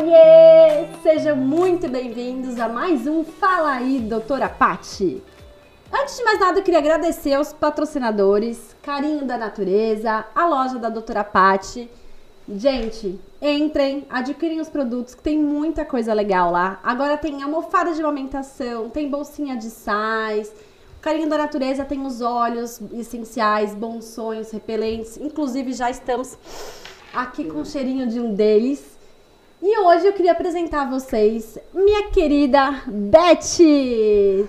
Oiê! Sejam muito bem-vindos a mais um Fala aí, doutora Pati. Antes de mais nada, eu queria agradecer aos patrocinadores, Carinho da Natureza, a loja da doutora Pati. Gente, entrem, adquirem os produtos que tem muita coisa legal lá. Agora tem almofada de amamentação, tem bolsinha de sais. Carinho da Natureza tem os óleos essenciais, bons sonhos, repelentes. Inclusive já estamos aqui com o cheirinho de um deles. E hoje eu queria apresentar a vocês minha querida Beth.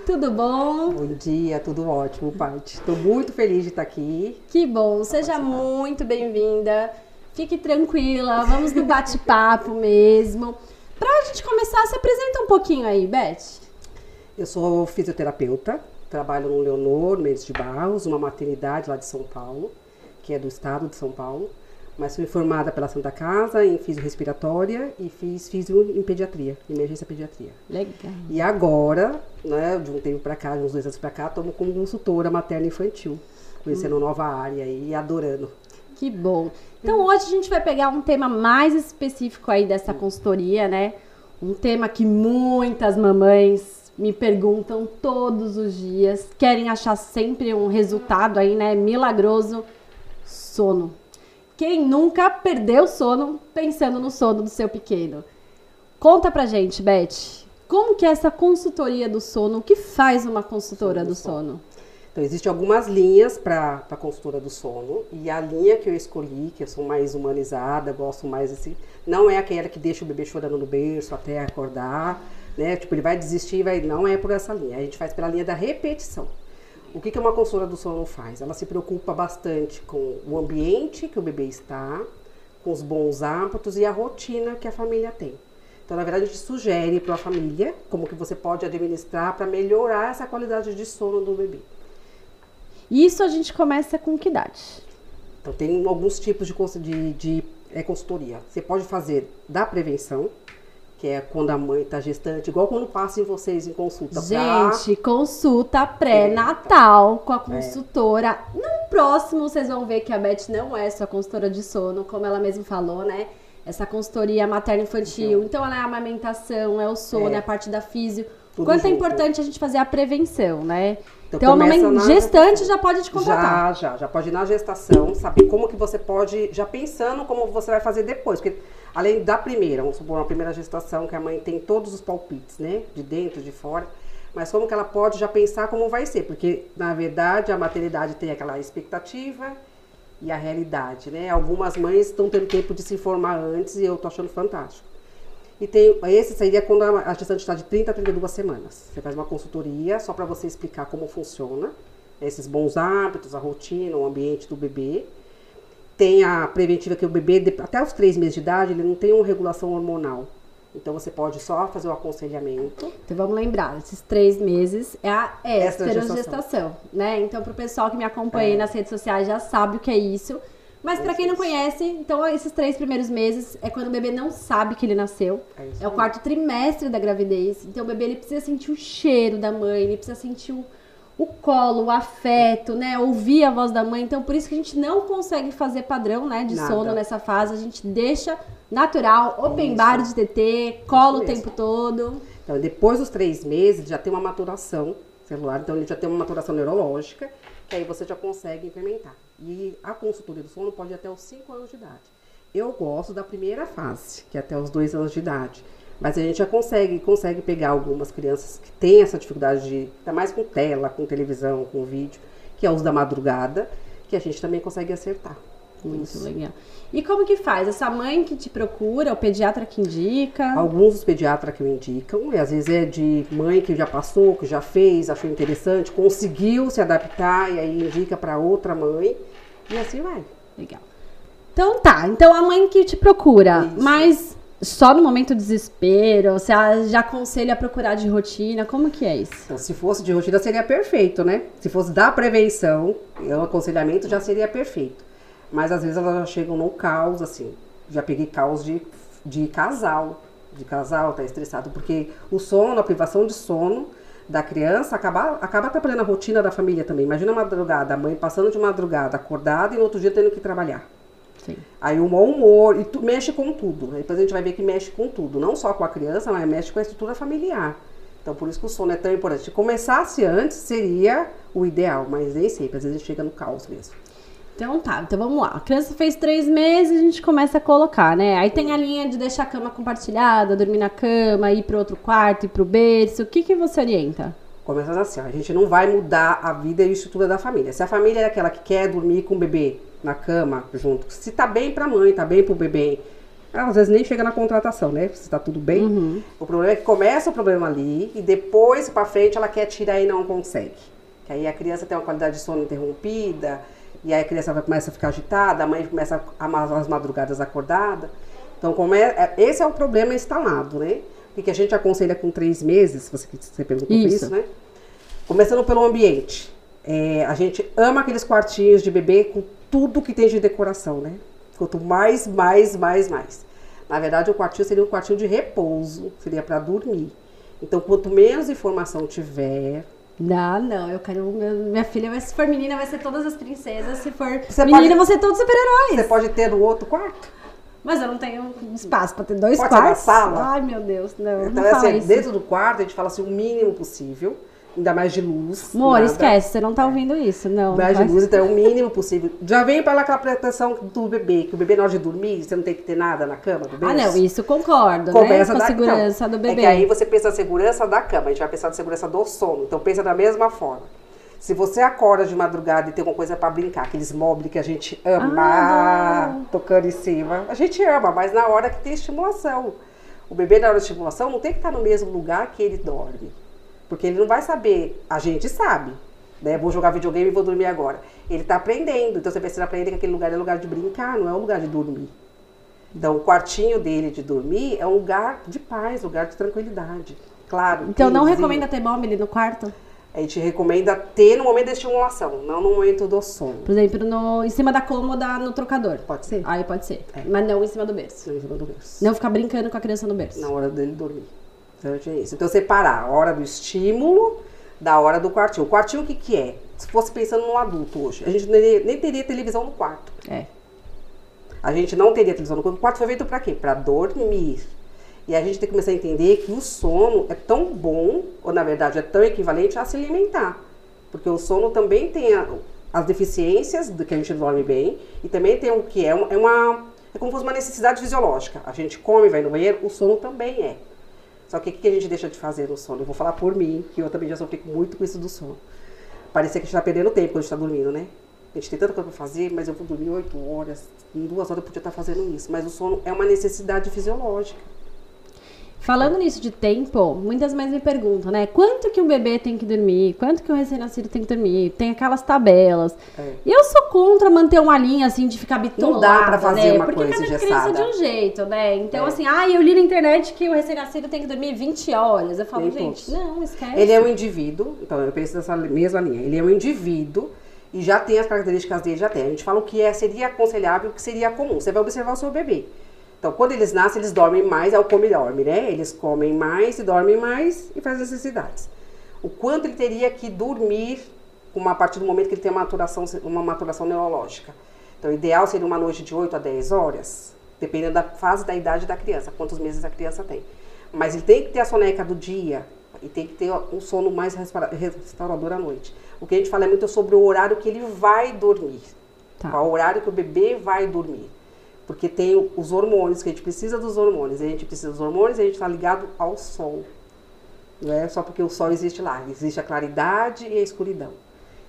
Tudo bom? Bom dia, tudo ótimo, Paty. Estou muito feliz de estar aqui. Que bom, seja muito bem-vinda. Fique tranquila, vamos no bate-papo mesmo. Para a gente começar, se apresenta um pouquinho aí, Beth. Eu sou fisioterapeuta, trabalho no Leonor Mendes de Barros, uma maternidade lá de São Paulo, que é do estado de São Paulo mas fui formada pela Santa Casa em físio respiratória e fiz físio em pediatria, emergência pediatria. Legal. E agora, né, de um tempo para cá, de uns dois anos para cá, estou como consultora materna infantil, conhecendo hum. nova área e adorando. Que bom. Então hoje a gente vai pegar um tema mais específico aí dessa consultoria, né? Um tema que muitas mamães me perguntam todos os dias, querem achar sempre um resultado aí, né, milagroso, sono. Quem nunca perdeu sono pensando no sono do seu pequeno? Conta pra gente, Beth. Como que é essa consultoria do sono? O que faz uma consultora do sono? Então, existem algumas linhas para a consultora do sono. E a linha que eu escolhi, que eu sou mais humanizada, gosto mais assim, não é aquela que deixa o bebê chorando no berço até acordar, né? Tipo, ele vai desistir, vai. Não é por essa linha. A gente faz pela linha da repetição. O que, que uma consultora do sono faz? Ela se preocupa bastante com o ambiente que o bebê está, com os bons hábitos e a rotina que a família tem. Então, na verdade, a gente sugere para a família como que você pode administrar para melhorar essa qualidade de sono do bebê. Isso a gente começa com que idade? Então, tem alguns tipos de, de, de é, consultoria. Você pode fazer da prevenção, que é quando a mãe está gestante, igual quando passa em vocês em consulta. Gente, pra... consulta pré-natal com a consultora. É. No próximo vocês vão ver que a Beth não é só consultora de sono, como ela mesma falou, né? Essa consultoria materno-infantil. Então, então, ela é a amamentação, é o sono, é, é a parte da físio. Tudo Quanto é junto. é importante a gente fazer a prevenção, né? Então, então a mamãe gestante já pode te contratar. Já, já, já pode ir na gestação, saber como que você pode, já pensando como você vai fazer depois. Porque além da primeira, vamos supor, uma primeira gestação que a mãe tem todos os palpites, né? De dentro, de fora. Mas como que ela pode já pensar como vai ser? Porque, na verdade, a maternidade tem aquela expectativa e a realidade, né? Algumas mães estão tendo tempo de se informar antes e eu tô achando fantástico. E tem, esse seria quando a gestante está de 30 a 32 semanas. Você faz uma consultoria só para você explicar como funciona, esses bons hábitos, a rotina, o ambiente do bebê. Tem a preventiva que o bebê, até os três meses de idade, ele não tem uma regulação hormonal. Então você pode só fazer o aconselhamento. Então vamos lembrar, esses três meses é a esterogestação, né? Então para o pessoal que me acompanha é. nas redes sociais já sabe o que é isso. Mas para quem não conhece, então esses três primeiros meses é quando o bebê não sabe que ele nasceu. É, é o quarto trimestre da gravidez. Então o bebê ele precisa sentir o cheiro da mãe, ele precisa sentir o o colo, o afeto, né? Ouvir a voz da mãe. Então, por isso que a gente não consegue fazer padrão, né, de Nada. sono nessa fase. A gente deixa natural, open isso. bar de TT, colo o tempo todo. Então, depois dos três meses, já tem uma maturação celular, então ele já tem uma maturação neurológica, que aí você já consegue implementar. E a consultoria do sono pode ir até os 5 anos de idade. Eu gosto da primeira fase, que é até os 2 anos de idade. Mas a gente já consegue, consegue pegar algumas crianças que têm essa dificuldade de, ainda mais com tela, com televisão, com vídeo, que é o uso da madrugada, que a gente também consegue acertar. Muito Isso. legal. E como que faz? Essa mãe que te procura, o pediatra que indica? Alguns dos pediatras que me indicam, e às vezes é de mãe que já passou, que já fez, achou interessante, conseguiu se adaptar e aí indica para outra mãe e assim vai. Legal. Então tá, então a mãe que te procura, Isso. mas só no momento do desespero? Você já aconselha a procurar de rotina? Como que é isso? Então, se fosse de rotina, seria perfeito, né? Se fosse da prevenção, o aconselhamento já seria perfeito. Mas às vezes elas já chegam no caos, assim. Já peguei caos de, de casal. De casal, tá estressado. Porque o sono, a privação de sono da criança acaba, acaba atrapalhando a rotina da família também. Imagina a madrugada, a mãe passando de madrugada acordada e no outro dia tendo que trabalhar. Sim. Aí o mau humor, e tu, mexe com tudo. Depois a gente vai ver que mexe com tudo. Não só com a criança, mas mexe com a estrutura familiar. Então por isso que o sono é tão importante. Se começasse antes, seria o ideal, mas nem sempre. Às vezes chega no caos mesmo. Então tá, então vamos lá. A criança fez três meses, a gente começa a colocar, né? Aí tem a linha de deixar a cama compartilhada, dormir na cama, ir para outro quarto, ir pro berço. O que, que você orienta? Começando assim, ó, a gente não vai mudar a vida e a estrutura da família. Se a família é aquela que quer dormir com o bebê na cama junto, se tá bem pra mãe, tá bem pro bebê, às vezes nem chega na contratação, né? Se tá tudo bem. Uhum. O problema é que começa o problema ali e depois pra frente ela quer tirar e não consegue. Que aí a criança tem uma qualidade de sono interrompida, e aí a criança vai, começa a ficar agitada, a mãe começa a, as madrugadas acordada. Então, como é, é, esse é o problema instalado, né? O que a gente aconselha com três meses, você, você perguntou isso. isso, né? Começando pelo ambiente. É, a gente ama aqueles quartinhos de bebê com tudo que tem de decoração, né? Quanto mais, mais, mais, mais. Na verdade, o quartinho seria um quartinho de repouso, seria para dormir. Então, quanto menos informação tiver, não, não, eu quero. Minha filha, vai, se for menina, vai ser todas as princesas. Se for você menina, pode, vão ser todos super-heróis. Você pode ter no outro quarto? Mas eu não tenho espaço para ter dois pode quartos. Ser na sala? Ai, meu Deus, não. Então, não é assim, dentro do quarto, a gente fala assim, o mínimo possível ainda mais de luz. Amor, esquece, você não tá ouvindo isso, não. Mais de luz, então é o mínimo possível. Já vem para aquela proteção do bebê, que o bebê na hora de dormir, você não tem que ter nada na cama do bebê. Ah, não, isso concordo, né? Começa né? Com a segurança então, do bebê. É que aí você pensa na segurança da cama, a gente vai pensar na segurança do sono. Então pensa da mesma forma. Se você acorda de madrugada e tem alguma coisa para brincar, aqueles móveis que a gente ama, ah, tocando em cima, a gente ama, mas na hora que tem estimulação. O bebê na hora de estimulação não tem que estar no mesmo lugar que ele dorme. Porque ele não vai saber, a gente sabe, né? Vou jogar videogame e vou dormir agora. Ele está aprendendo, então você precisa aprender que aquele lugar é lugar de brincar, não é um lugar de dormir. Então, o quartinho dele de dormir é um lugar de paz, lugar de tranquilidade. Claro. Então, não recomenda ter móvel no quarto? A gente recomenda ter no momento da estimulação, não no momento do sono. Por exemplo, no, em cima da cômoda no trocador. Pode ser. Aí pode ser. É. Mas não em cima do berço. Não em cima do berço. Não ficar brincando com a criança no berço. Na hora dele dormir. Então, isso. Então, separar a hora do estímulo da hora do quartinho. O quartinho, o que, que é? Se fosse pensando num adulto hoje, a gente nem teria televisão no quarto. É. A gente não teria televisão no quarto. O quarto foi feito para quê? Para dormir. E a gente tem que começar a entender que o sono é tão bom, ou na verdade é tão equivalente a se alimentar. Porque o sono também tem a, as deficiências do que a gente dorme bem, e também tem o que é uma, é uma. É como se fosse uma necessidade fisiológica. A gente come, vai no banheiro, o sono também é. Só que o que a gente deixa de fazer no sono? Eu vou falar por mim, que eu também já sofri muito com isso do sono. Parecia que a gente está perdendo tempo quando a gente está dormindo, né? A gente tem tanta coisa para fazer, mas eu vou dormir oito horas, em duas horas eu podia estar tá fazendo isso. Mas o sono é uma necessidade fisiológica. Falando nisso de tempo, muitas mães me perguntam, né? Quanto que um bebê tem que dormir? Quanto que um recém-nascido tem que dormir? Tem aquelas tabelas. É. E eu sou contra manter uma linha assim de ficar bitolada, Não dá pra fazer né? uma Porque coisa cada engessada. criança de um jeito, né? Então, é. assim, ah, eu li na internet que o recém-nascido tem que dormir 20 horas. Eu falo, gente, todos. não, esquece. Ele é um indivíduo, então eu penso nessa mesma linha. Ele é um indivíduo e já tem as características dele, já tem. A gente fala o que é, seria aconselhável, o que seria comum. Você vai observar o seu bebê. Então, quando eles nascem, eles dormem mais, é o come-dorme, né? Eles comem mais e dormem mais e fazem necessidades. O quanto ele teria que dormir uma, a partir do momento que ele tem uma maturação, uma maturação neurológica. Então, o ideal seria uma noite de 8 a 10 horas, dependendo da fase da idade da criança, quantos meses a criança tem. Mas ele tem que ter a soneca do dia e tem que ter um sono mais restaurador à noite. O que a gente fala é muito sobre o horário que ele vai dormir. Tá. Qual o horário que o bebê vai dormir. Porque tem os hormônios, que a gente precisa dos hormônios. A gente precisa dos hormônios e a gente está ligado ao sol. Não é só porque o sol existe lá. Existe a claridade e a escuridão.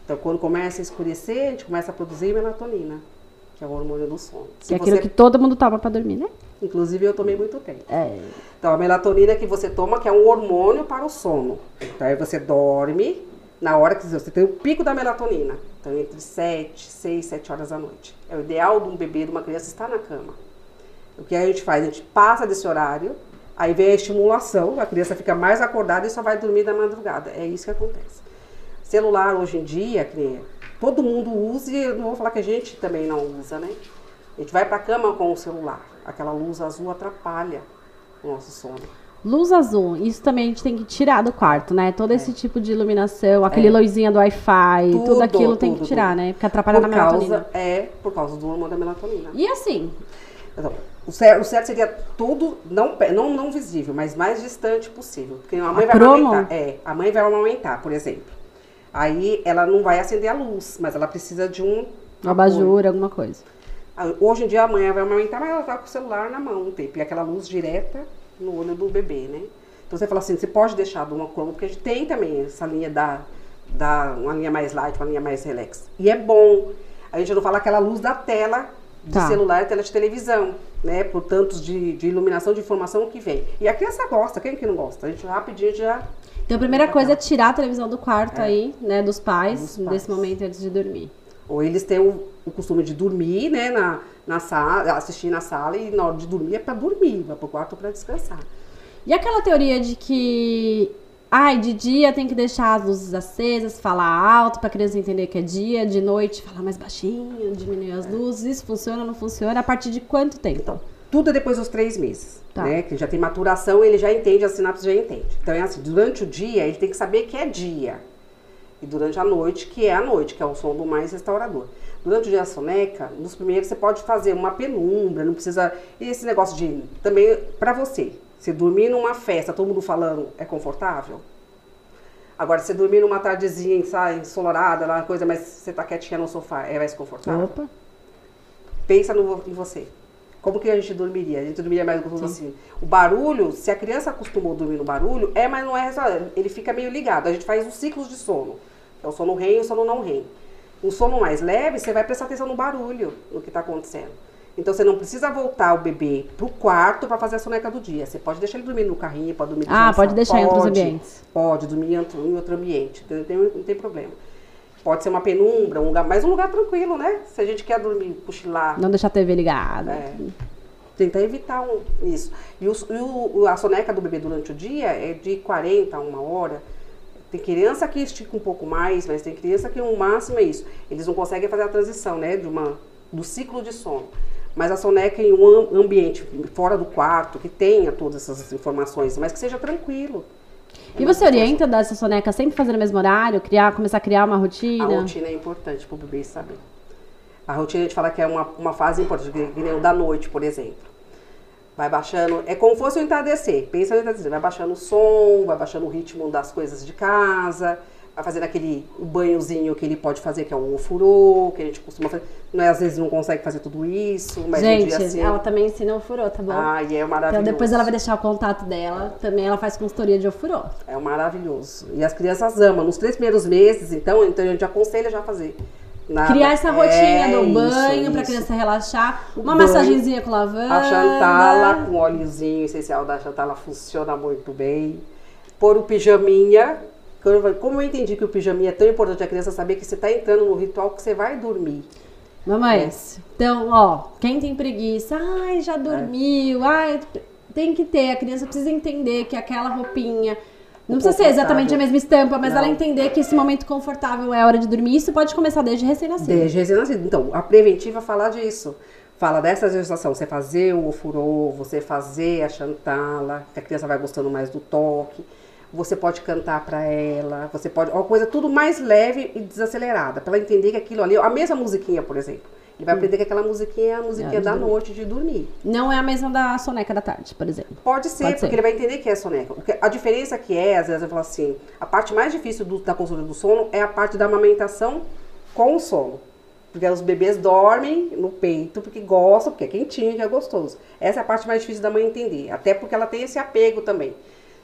Então, quando começa a escurecer, a gente começa a produzir melatonina, que é o hormônio do sono. Se é aquilo que todo mundo toma para dormir, né? Inclusive, eu tomei muito tempo. É. Então, a melatonina que você toma, que é um hormônio para o sono. Então, aí você dorme, na hora que você tem o pico da melatonina. Então, entre 7, 6, 7 horas da noite. É o ideal de um bebê, de uma criança, estar na cama. O que a gente faz? A gente passa desse horário, aí vem a estimulação, a criança fica mais acordada e só vai dormir da madrugada. É isso que acontece. Celular, hoje em dia, que todo mundo usa e não vou falar que a gente também não usa, né? A gente vai para a cama com o celular. Aquela luz azul atrapalha o nosso sono. Luz azul, isso também a gente tem que tirar do quarto, né? Todo esse tipo de iluminação, aquele É. luzinha do Wi-Fi, tudo, Tudo, aquilo tem que tudo, tirar, tudo. né? Porque atrapalha Por na melatonina. causa, é, por causa do hormônio da melatonina. E assim, Então, o, certo, o certo seria tudo, não, não, não visível, mas mais distante possível. Porque a mãe A vai cromo? amamentar. É, a mãe vai amamentar, por exemplo. Aí ela não vai acender a luz, mas ela precisa de um. uma abajur, alguma coisa. Ah, Hoje em dia a mãe vai amamentar, mas ela tá com o celular na mão um tempo. E aquela luz direta no olho do bebê, né? Então você fala assim, você pode deixar de uma cromo, porque a gente tem também essa linha da, da uma linha mais light, uma linha mais relax. E é bom. A gente não fala aquela luz da tela de Tá. celular, tela de televisão, né? Por tantos de, de iluminação, de informação que vem. E a criança gosta, quem que não gosta? A gente rapidinho já Então a primeira coisa é tirar a televisão do quarto É. aí, né, dos pais, Dos pais. nesse momento antes de dormir. Ou eles têm o, o costume de dormir, né, na, na sala, assistir na sala e na hora de dormir é para dormir, vai pro quarto para descansar. E aquela teoria de que, ai, de dia tem que deixar as luzes acesas, falar alto pra criança entender que é dia, de noite falar mais baixinho, diminuir as luzes, isso funciona, não funciona? A partir de quanto tempo? Então, tudo é depois dos três meses, Tá. né? Que já tem maturação, ele já entende, a sinapse já entende. Então é assim, durante o dia ele tem que saber que é dia. E durante a noite, que é a noite, que é o sono mais restaurador. Durante o dia soneca, nos primeiros você pode fazer uma penumbra, não precisa. E esse negócio de. Também pra você. Você dormir numa festa, todo mundo falando, é confortável? Agora, você dormir numa tardezinha, sabe, ensolarada, lá, coisa, mas você tá quietinha no sofá, é mais confortável? Opa. pensa no, em você. Como que a gente dormiria? A gente dormiria mais gostoso assim. O barulho, se a criança acostumou a dormir no barulho, é, mas não é. Ele fica meio ligado. A gente faz os ciclos de sono. É o sono REM e o sono não REM. Um sono mais leve, você vai prestar atenção no barulho, no que está acontecendo. Então você não precisa voltar o bebê pro quarto para fazer a soneca do dia. Você pode deixar ele dormir no carrinho, pode dormir Ah, na pode deixar em outros Pode, ambientes. Pode, dormir em outro, em outro ambiente. Não tem, não tem problema. Pode ser uma penumbra, um lugar, mas um lugar tranquilo, né? Se a gente quer dormir, cochilar, Não deixar a TV ligada. é. Tentar evitar um- isso. E, o- e o- a soneca do bebê durante o dia é de 40 a uma hora. Tem criança que estica um pouco mais, mas tem criança que o máximo é isso. Eles não conseguem fazer a transição, né, de uma, do ciclo de sono. Mas a soneca em um am- ambiente fora do quarto, que tenha todas essas informações, mas que seja tranquilo. E você orienta dessa soneca sempre fazer no mesmo horário, criar, começar a criar uma A rotina? rotina é importante para o bebê saber. A rotina a gente fala que é uma, uma fase importante, que nem o da noite, por exemplo. Vai baixando, é como se fosse o entardecer. Pensa no entardecer, vai baixando o som, vai baixando o ritmo das coisas de casa, vai fazendo aquele banhozinho que ele pode fazer, que é o ofurô, que a gente costuma fazer. Não é, às vezes não consegue fazer tudo isso, mas um Gente, dia assim. ela também ensina o furô, tá bom? Ai, é então maravilhoso. depois ela vai deixar o contato dela. Também ela faz consultoria de ofurô. É maravilhoso. E as crianças amam. Nos três primeiros meses, então, então a gente aconselha já a fazer. Na- Criar essa rotina É, do banho pra isso. criança relaxar. Uma Banho. massagenzinha com lavanda. A Chantala com óleozinho essencial da Chantala funciona muito bem. Pôr o pijaminha. Como eu entendi que o pijaminha é tão importante a criança saber que você está entrando no ritual que você vai dormir. Mamães, então, ó, quem tem preguiça, ai, já dormiu, ai, tem que ter, a criança precisa entender que aquela roupinha, não precisa ser exatamente a mesma estampa, mas Não. ela entender que esse momento confortável é a hora de dormir, isso pode começar desde recém-nascido. Desde recém-nascido. Então, a preventiva fala disso. Fala dessa gestação, você fazer o ofurô, você fazer a chantala, que a criança vai gostando mais do toque. Você pode cantar pra ela, você pode. Uma coisa tudo mais leve e desacelerada, pra ela entender que aquilo ali, a mesma musiquinha, por exemplo. Ele vai aprender que aquela musiquinha é a musiquinha É, da de noite de dormir. Não é a mesma da soneca da tarde, por exemplo. Pode ser, Pode porque ser. ele vai entender que é soneca. Porque a diferença que é, às vezes eu falo assim, a parte mais difícil do- da consulta do sono é a parte da amamentação com o sono. Porque os bebês dormem no peito porque gostam, porque é quentinho, que é gostoso. Essa é a parte mais difícil da mãe entender. Até porque ela tem esse apego também.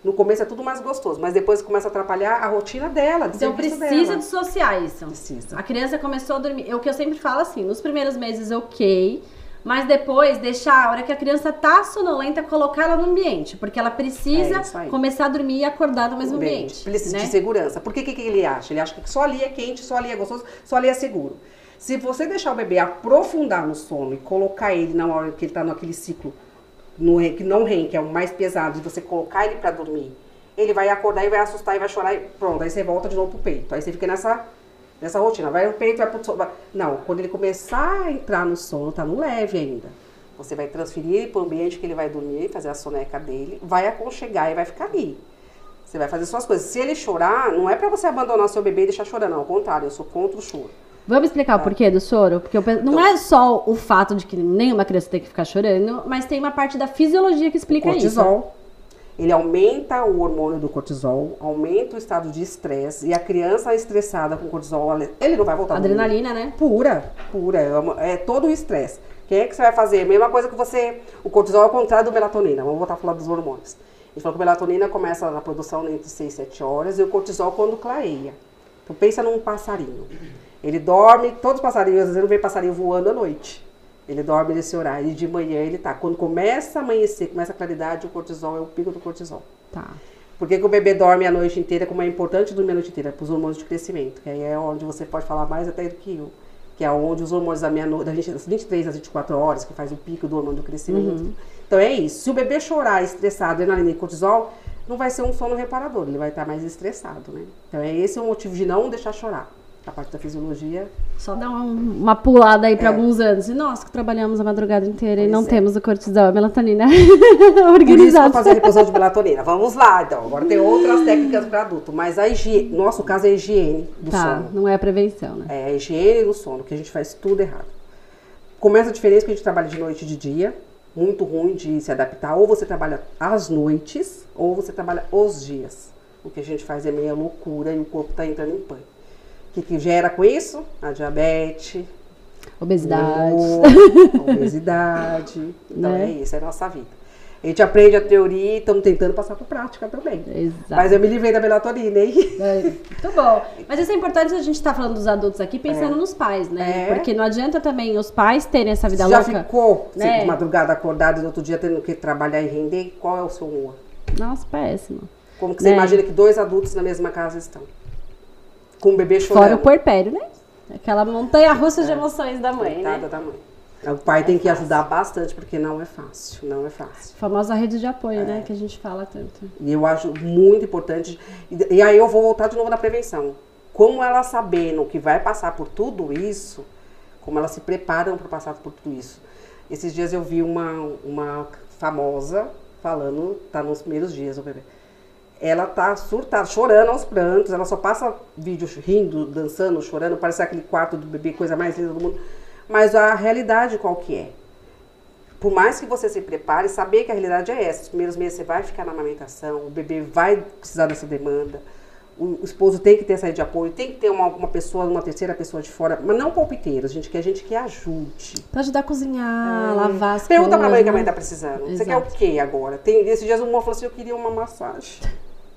No começo é tudo mais gostoso, mas depois começa a atrapalhar a rotina dela. de Então precisa dela. dissociar isso. Precisa. A criança começou a dormir. É o que eu sempre falo assim, nos primeiros meses, ok. Mas depois, deixar a hora que a criança tá sonolenta, colocar ela no ambiente. Porque ela precisa É começar a dormir e acordar no mesmo ambiente. Precisa né? de segurança. Por que, que, que ele acha? Ele acha que só ali é quente, só ali é gostoso, só ali é seguro. Se você deixar o bebê aprofundar no sono e colocar ele na hora que ele está naquele ciclo no, REM, que não REM, que é o mais pesado, e você colocar ele para dormir, ele vai acordar e vai assustar e vai chorar e pronto, aí você volta de novo pro peito. Aí você fica nessa, nessa rotina. Vai no peito, vai pro sono. Não, quando ele começar a entrar no sono, tá no leve ainda. Você vai transferir para o ambiente que ele vai dormir, fazer a soneca dele, vai aconchegar e vai ficar ali. Você vai fazer suas coisas. Se ele chorar, não é para você abandonar seu bebê e deixar chorando, não. Ao contrário, eu sou contra o choro. Vamos explicar o porquê do choro? Porque penso- não é só o fato de que nenhuma criança tem que ficar chorando, mas tem uma parte da fisiologia que explica isso. cortisol. Ele aumenta o hormônio do cortisol, aumenta o estado de estresse. E a criança estressada com cortisol, ele não vai voltar. Adrenalina, né? Pura, pura. É, é todo o estresse. O que é que você vai fazer? Mesma coisa que você. O cortisol é o contrário do melatonina. Vamos voltar a falar dos hormônios. A gente falou que a melatonina começa na produção entre 6 e 7 horas e o cortisol quando clareia. Então pensa num passarinho. Ele dorme, todos os passarinhos, às vezes não vê passarinho voando à noite. Ele dorme nesse horário e de manhã ele tá. Quando começa a amanhecer, começa a claridade, o cortisol é o pico do cortisol. Tá. Por que, que o bebê dorme a noite inteira? Como é importante dormir a noite inteira? Para os hormônios de crescimento. Que aí é onde você pode falar mais até do que eu. Que é onde os hormônios da meia-noite, das 23 às 24 horas, que faz o pico do hormônio do crescimento. Então é isso. Se o bebê chorar, estressado, adrenalina e cortisol, não vai ser um sono reparador, ele vai estar mais estressado, né? Então é esse o motivo de não deixar chorar. A parte da fisiologia. Só dá um- uma pulada aí pra É. alguns anos. E nós que trabalhamos a madrugada inteira e Pois não é. temos o cortisol, a melatonina Por isso que eu fazer a reposição de melatonina. Vamos lá, então. Agora tem outras técnicas para adulto. Mas a higiene, nosso caso é a higiene do Tá, sono. não é a prevenção, né? É a higiene do sono, que a gente faz tudo errado. Começa a diferença que a gente trabalha de noite e de dia. Muito ruim de se adaptar. Ou você trabalha às noites, ou você trabalha os dias. O que a gente faz é meia loucura e o corpo está entrando em pânico. O que, que gera com isso? A diabetes, Obesidade. humor, obesidade. Então Né? é isso, é a nossa vida. A gente aprende a teoria e estamos tentando passar por prática também. Exato. Mas eu me livrei da melatonina, hein? É, Muito bom. Mas isso é importante a gente estar falando dos adultos aqui pensando nos pais, né? É. Porque não adianta também os pais terem essa vida Já louca. ficou assim, né? de madrugada acordado e no outro dia tendo que trabalhar e render? Qual é o seu humor? Nossa, péssimo. Como que você Né? imagina que dois adultos na mesma casa estão? Com um bebê chorando. Fora o puerpério, né? Aquela montanha russa de emoções da mãe, Coitada né? da mãe. O pai tem que ajudar bastante, porque não é fácil, não é fácil. A famosa rede de apoio, É. né? Que a gente fala tanto. E eu acho muito importante. E, e aí eu vou voltar de novo na prevenção. Como ela sabendo que vai passar por tudo isso, como elas se preparam para passar por tudo isso. Esses dias eu vi uma, uma famosa falando, tá nos primeiros dias o bebê. Ela tá surtada, chorando aos prantos, ela só passa vídeo rindo, dançando, chorando, parece aquele quarto do bebê, coisa mais linda do mundo. Mas a realidade qual que é? por mais que você se prepare, saber que a realidade é essa. Os primeiros meses você vai ficar na amamentação, o bebê vai precisar dessa demanda, o, esposo tem que ter rede de apoio, tem que ter uma, uma pessoa, uma terceira pessoa de fora, mas não palpiteiros, gente, que a gente que ajude. Pra ajudar a cozinhar, lavar as Pergunta pra coisas. mãe que a mãe né? tá precisando. Você quer o Exato. que agora? Tem, esses dias uma falou assim, eu queria uma massagem.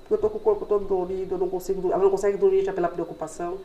Eu tô com o corpo todo dolorido, eu não consigo, ela não consegue dormir já pela preocupação.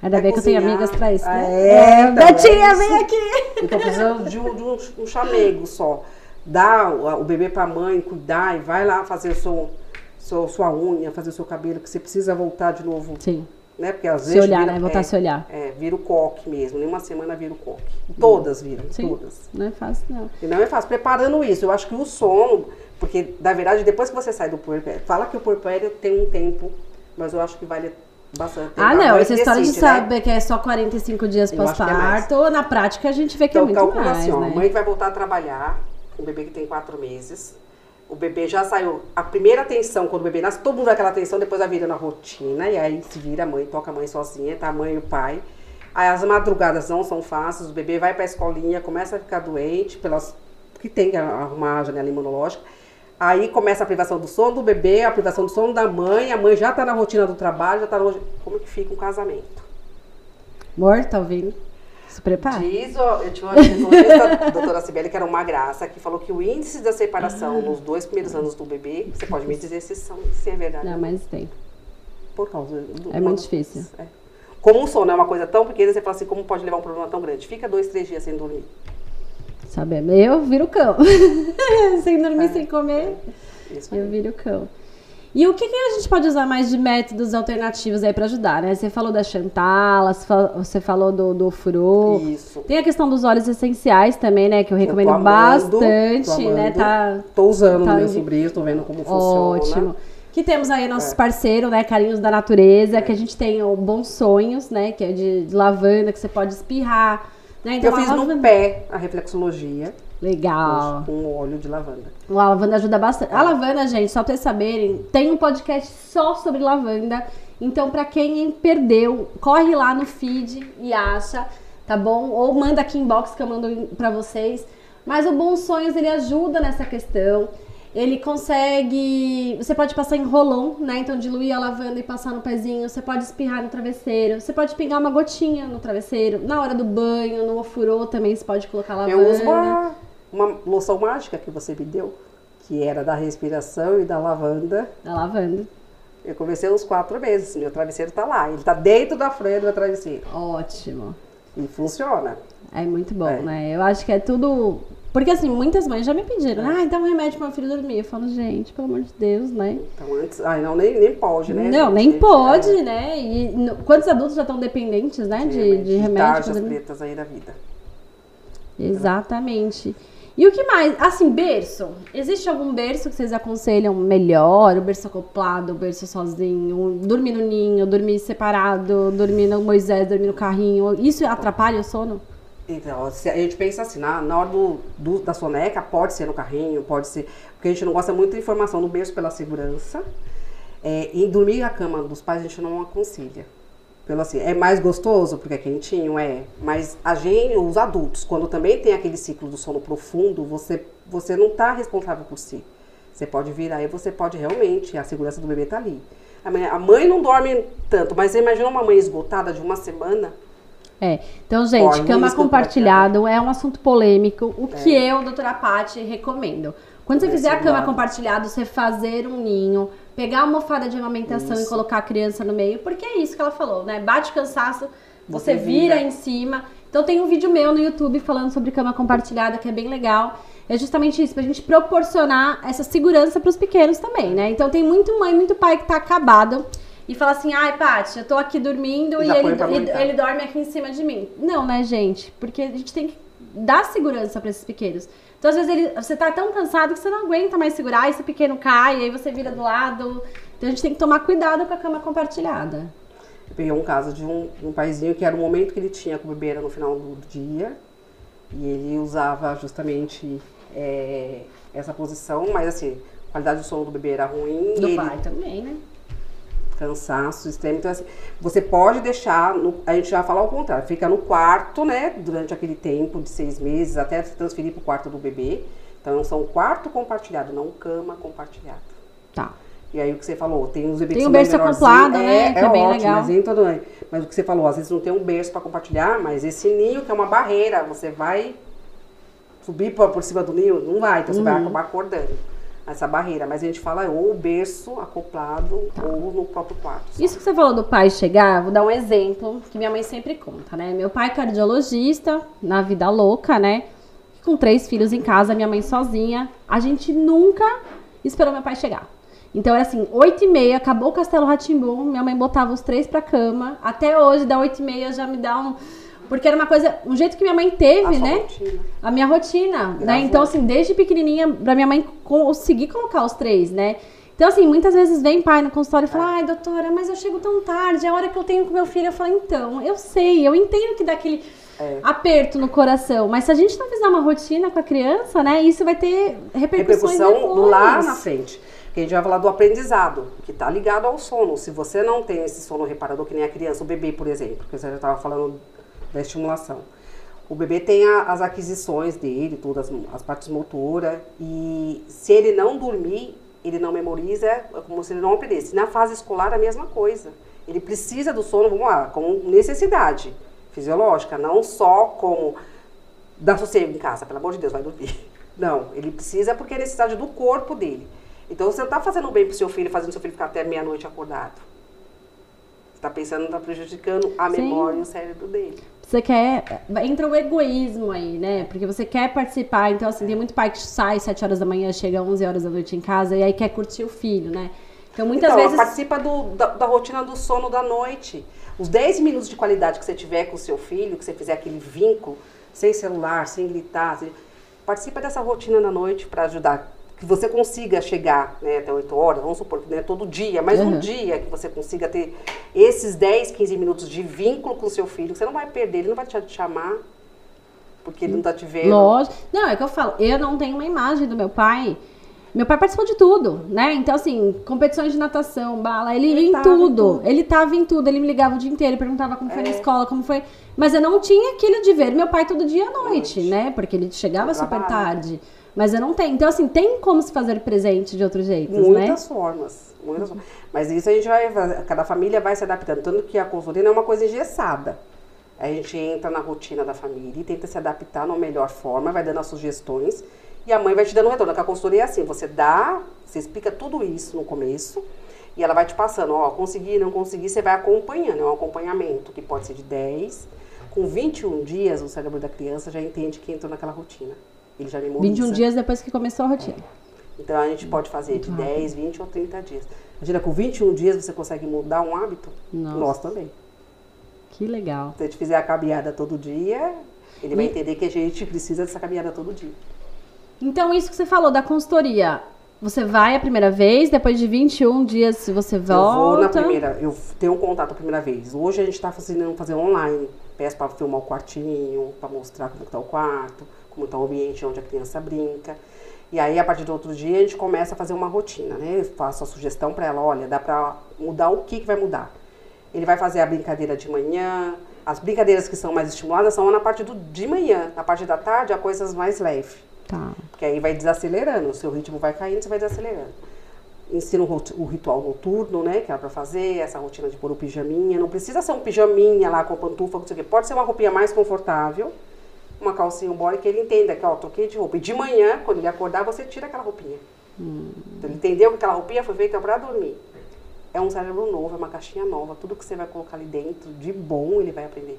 Ainda bem que eu tenho amigas pra isso, né? Ah, é, então, Betinha, é vem aqui! Eu tô precisando de um, de um, um chamego só. Dá o, o bebê pra mãe, cuidar e vai lá fazer seu, seu- sua unha, fazer o seu cabelo, que você precisa voltar de novo, Sim, né? Porque às se vezes. olhar, vira- né? Voltar é, a se olhar. É, vira o coque mesmo. Em uma semana vira o coque. Todas viram, Sim. todas. Não é fácil, não. E não é fácil. Preparando isso, eu acho que o sono, porque na verdade, depois que você sai do puerpério, fala que o puerpério tem um tempo, mas eu acho que vale bastante. Ah, A não, essa história de né? saber que é só 45 dias é pós-parto, na prática a gente vê que é Então, muito calcula mais, assim, né? a mãe que vai voltar a trabalhar, o bebê que tem quatro meses, o bebê já saiu, a primeira atenção, quando o bebê nasce, todo mundo dá aquela atenção, depois vai virando a rotina, e aí se vira a mãe, toca a mãe sozinha, tá a mãe e o pai. Aí as madrugadas não são fáceis, o bebê vai pra escolinha, começa a ficar doente, pelas que tem que arrumar a janela imunológica. Aí começa a privação do sono do bebê, a privação do sono da mãe, a mãe já tá na rotina do trabalho, já tá na rotina... Como que fica um casamento? Amor, tá ouvindo? Se prepara. Diz, ó, eu tive uma da doutora Sibeli, que era uma graça, que falou que o índice da separação nos dois primeiros anos do bebê, você pode me dizer se, são, se é verdade. Não, mas tem. Por causa do. É muito difícil. É. Como um sono é uma coisa tão pequena, você fala assim, como pode levar um problema tão grande? Fica dois, três dias sem dormir. Sabe, eu viro cão. sem dormir, É. sem comer, eu viro cão. E o que, que a gente pode usar mais de métodos alternativos aí pra ajudar, né? Você falou da Chantala, você fal- você falou do, do furô. Isso. Tem a questão dos óleos essenciais também, né? Que eu recomendo amando, bastante, tô né? amando. Tá Tô usando Tá no meu sobrinho, tô vendo como funciona. ótimo. Que temos aí nossos É. parceiros, né? Carinhos da Natureza, que a gente tem o Bons Sonhos, né? Que é de, de lavanda, que você pode espirrar. Né? Então, eu fiz no lavanda- pé a reflexologia Legal. com óleo de lavanda. A lavanda ajuda bastante. A lavanda, gente, só pra vocês saberem, tem um podcast só sobre lavanda. Então, pra quem perdeu, corre lá no feed e acha, tá bom? Ou manda aqui inbox que eu mando pra vocês. Mas o Bons Sonhos, ele ajuda nessa questão. Ele consegue. Você pode passar em rolão, né? Então, diluir a lavanda e passar no pezinho. Você pode espirrar no travesseiro. Você pode pingar uma gotinha no travesseiro. Na hora do banho, no ofurô também você pode colocar lavanda. Eu uso uma, uma loção mágica que você me deu, que era da respiração e da lavanda. Da lavanda. Eu comecei uns quatro meses. Meu travesseiro tá lá. Ele tá dentro da freira do meu travesseiro. Ótimo. E funciona. É muito bom, É. né? Eu acho que é tudo. Porque assim, muitas mães já me pediram, ah, dá um remédio pro meu filho dormir. Eu falo, gente, pelo amor de Deus, né? Então antes. Ai, não, nem, nem pode, né? Não, gente? nem pode, É, né? E no- quantos adultos já estão dependentes, né? De, de remédio pra tarjas dormir? pretas aí da vida. Exatamente. E o que mais? Assim, berço. Existe algum berço que vocês aconselham melhor? O berço acoplado, o berço sozinho, dormir no ninho, dormir separado, dormir no Moisés, dormir no carrinho. Isso atrapalha o sono? Então, a gente pensa assim, na, na hora do, do- da soneca, pode ser no carrinho, pode ser. Porque a gente não gosta muito de informação no berço pela segurança. É, em dormir na cama dos pais, a gente não aconselha. Pelo assim, é mais gostoso porque é quentinho, é. Mas a gente, os adultos, quando também tem aquele ciclo do sono profundo, você, você não está responsável por si. Você pode vir aí, você pode realmente, a segurança do bebê tá ali. A mãe, a mãe não dorme tanto, mas imagina uma mãe esgotada de uma semana, É. Então, gente, Olha, cama isso compartilhado é um assunto polêmico. O que eu, doutora Paty, recomendo. Quando você fizer a cama lado. compartilhado, você fazer um ninho, pegar a almofada de amamentação e Isso. colocar a criança no meio, porque é isso que ela falou, né? Bate cansaço, você, Você vira. vira. em cima. Então tem um vídeo meu no YouTube falando sobre cama compartilhada, que é bem legal. É justamente isso, pra gente proporcionar essa segurança pros pequenos também, né? Então tem muito mãe, muito pai que tá acabado e fala assim, ai, Paty, eu tô aqui dormindo E e ele, ele, ele dorme aqui em cima de mim. Não, né, gente? Porque a gente tem que dar segurança pra esses pequenos. Então, às vezes, ele, você tá tão cansado que você não aguenta mais segurar, esse pequeno cai, aí você vira do lado. Então, a gente tem que tomar cuidado com a cama compartilhada. Eu peguei um caso de um, um paizinho que era o momento que ele tinha com o bebê era no final do dia e ele usava justamente é, essa posição, mas assim, a qualidade do sono do bebê era ruim Do ele, pai também, né? Cansaço extremo. Então, assim, você pode deixar, no- a gente já fala ao contrário, fica no quarto, né, durante aquele tempo de seis meses, até se transferir para o quarto do bebê. Então, são quarto compartilhado, não cama compartilhada. Tá. E aí o que você falou, tem os bebês Tem que o berço acoplado, menorzinhos, né, que é bem ótimo, legal. Mas, nem todo, mas o que você falou, às vezes não tem um berço para compartilhar, mas esse ninho que é uma barreira, você vai subir por, por cima do ninho, não vai, então você Uhum. vai acabar acordando essa barreira. Mas a gente fala ou o berço acoplado ou no próprio quarto. Tá. Isso que você falou do pai chegar, vou dar um exemplo que minha mãe sempre conta, né? Meu pai é cardiologista, na vida louca, né? Com três filhos em casa, minha mãe sozinha. A gente nunca esperou meu pai chegar. Então era assim, oito e meia, acabou o Castelo Ratimbum, minha mãe botava os três pra cama. Até hoje, da oito e meia, já me dá um... Porque era uma coisa, um jeito que minha mãe A teve, sua né? rotina. a minha rotina, né? Então, assim, desde pequenininha, pra minha mãe conseguir colocar os três, né? Então, assim, muitas vezes vem pai no consultório e fala, ai, doutora, mas eu chego tão tarde, é a hora que eu tenho com meu filho. Eu falo, então, eu sei, eu entendo que dá aquele É. aperto no coração, mas se a gente não fizer uma rotina com a criança, né, isso vai ter repercussões repercussão depois. lá na frente. Que a gente vai falar do aprendizado, que está ligado ao sono. Se você não tem esse sono reparador, que nem a criança, o bebê, por exemplo, que você já estava falando da estimulação. O bebê tem a- as aquisições dele, todas as, as partes motoras, e se ele não dormir, ele não memoriza, é como se ele não aprendesse. Na fase escolar, a mesma coisa. Ele precisa do sono, vamos lá, como necessidade fisiológica, não só como dá sossego em casa, pelo amor de Deus, vai dormir. Não, ele precisa porque é necessidade do corpo dele. Então você não está fazendo bem pro seu filho, fazendo seu filho ficar até meia-noite acordado. Você está pensando, está prejudicando a Sim. memória e o cérebro dele. Você quer. Entra o egoísmo aí, né? Porque você quer participar. Então, assim, tem muito pai que sai 7 horas da manhã, chega 11 horas da noite em casa e aí quer curtir o filho, né? Então, muitas então, vezes. participa do- da, da rotina do sono da noite. Os 10 minutos de qualidade que você tiver com o seu filho, que você fizer aquele vínculo, sem celular, sem gritar, sem- participa dessa rotina da noite para ajudar que você consiga chegar né, até 8 horas, vamos supor que não é todo dia, mas Uhum. um dia que você consiga ter esses 10, 15 minutos de vínculo com o seu filho, você não vai perder, ele não vai te chamar. Porque ele não tá te vendo. Lógico. Não, é que eu falo, eu não tenho uma imagem do meu pai. Meu pai participou de tudo, né? Então, assim, competições de natação, bala, ele, Ele ia em tudo. tudo. Ele tava em tudo, ele me ligava o dia inteiro, perguntava como foi na É. escola, como foi. Mas eu não tinha aquilo de ver meu pai todo dia à noite, Noite. né? Porque ele chegava super tarde. Mas eu não tenho. Então, assim, tem como se fazer presente de outros jeitos, né? Muitas formas. Muitas formas. Mas isso a gente vai. Cada família vai se adaptando. Tanto que a consultoria é uma coisa engessada. A gente entra na rotina da família e tenta se adaptar na melhor forma, vai dando as sugestões e a mãe vai te dando um retorno. Porque a consultoria é assim: você dá, você explica tudo isso no começo e ela vai te passando, ó, consegui, não consegui, você vai acompanhando. É um acompanhamento que pode ser de 10. Com 21 dias, o cérebro da criança já entende que entrou naquela rotina. Ele já memoriza. 21 dias depois que começou a rotina. Então a gente pode fazer de 10, 20 ou 30 dias. Imagina, com 21 dias você consegue mudar um hábito? Nossa. Nós também. Que legal. Se a gente fizer a caminhada todo dia, ele vai E- entender que a gente precisa dessa caminhada todo dia. Então, isso que você falou da consultoria. Você vai a primeira vez, depois de 21 dias, se você volta. Eu vou na primeira, eu tenho um contato a primeira vez. Hoje a gente está fazendo fazer online. Peço para filmar o quartinho, para mostrar como está o quarto, está o ambiente onde a criança brinca. E aí, a partir do outro dia, a gente começa a fazer uma rotina, né? Eu faço a sugestão para ela, olha, dá para mudar o que, que vai mudar. Ele vai fazer a brincadeira de manhã. As brincadeiras que são mais estimuladas são na parte do, de manhã. Na parte da tarde, há coisas mais leves. Tá. Porque aí vai desacelerando, o seu ritmo vai caindo, você vai desacelerando. Ensina o, ritual noturno, né, que era pra fazer, essa rotina de pôr o pijaminha. Não precisa ser um pijaminha lá com pantufa, não sei o quê. Pode ser uma roupinha mais confortável, uma calcinha, um body, que ele entenda que, ó, troquei de roupa. E de manhã, quando ele acordar, você tira aquela roupinha. Então, ele entendeu que aquela roupinha foi feita pra dormir. É um cérebro novo, é uma caixinha nova. Tudo que você vai colocar ali dentro, de bom, ele vai aprender.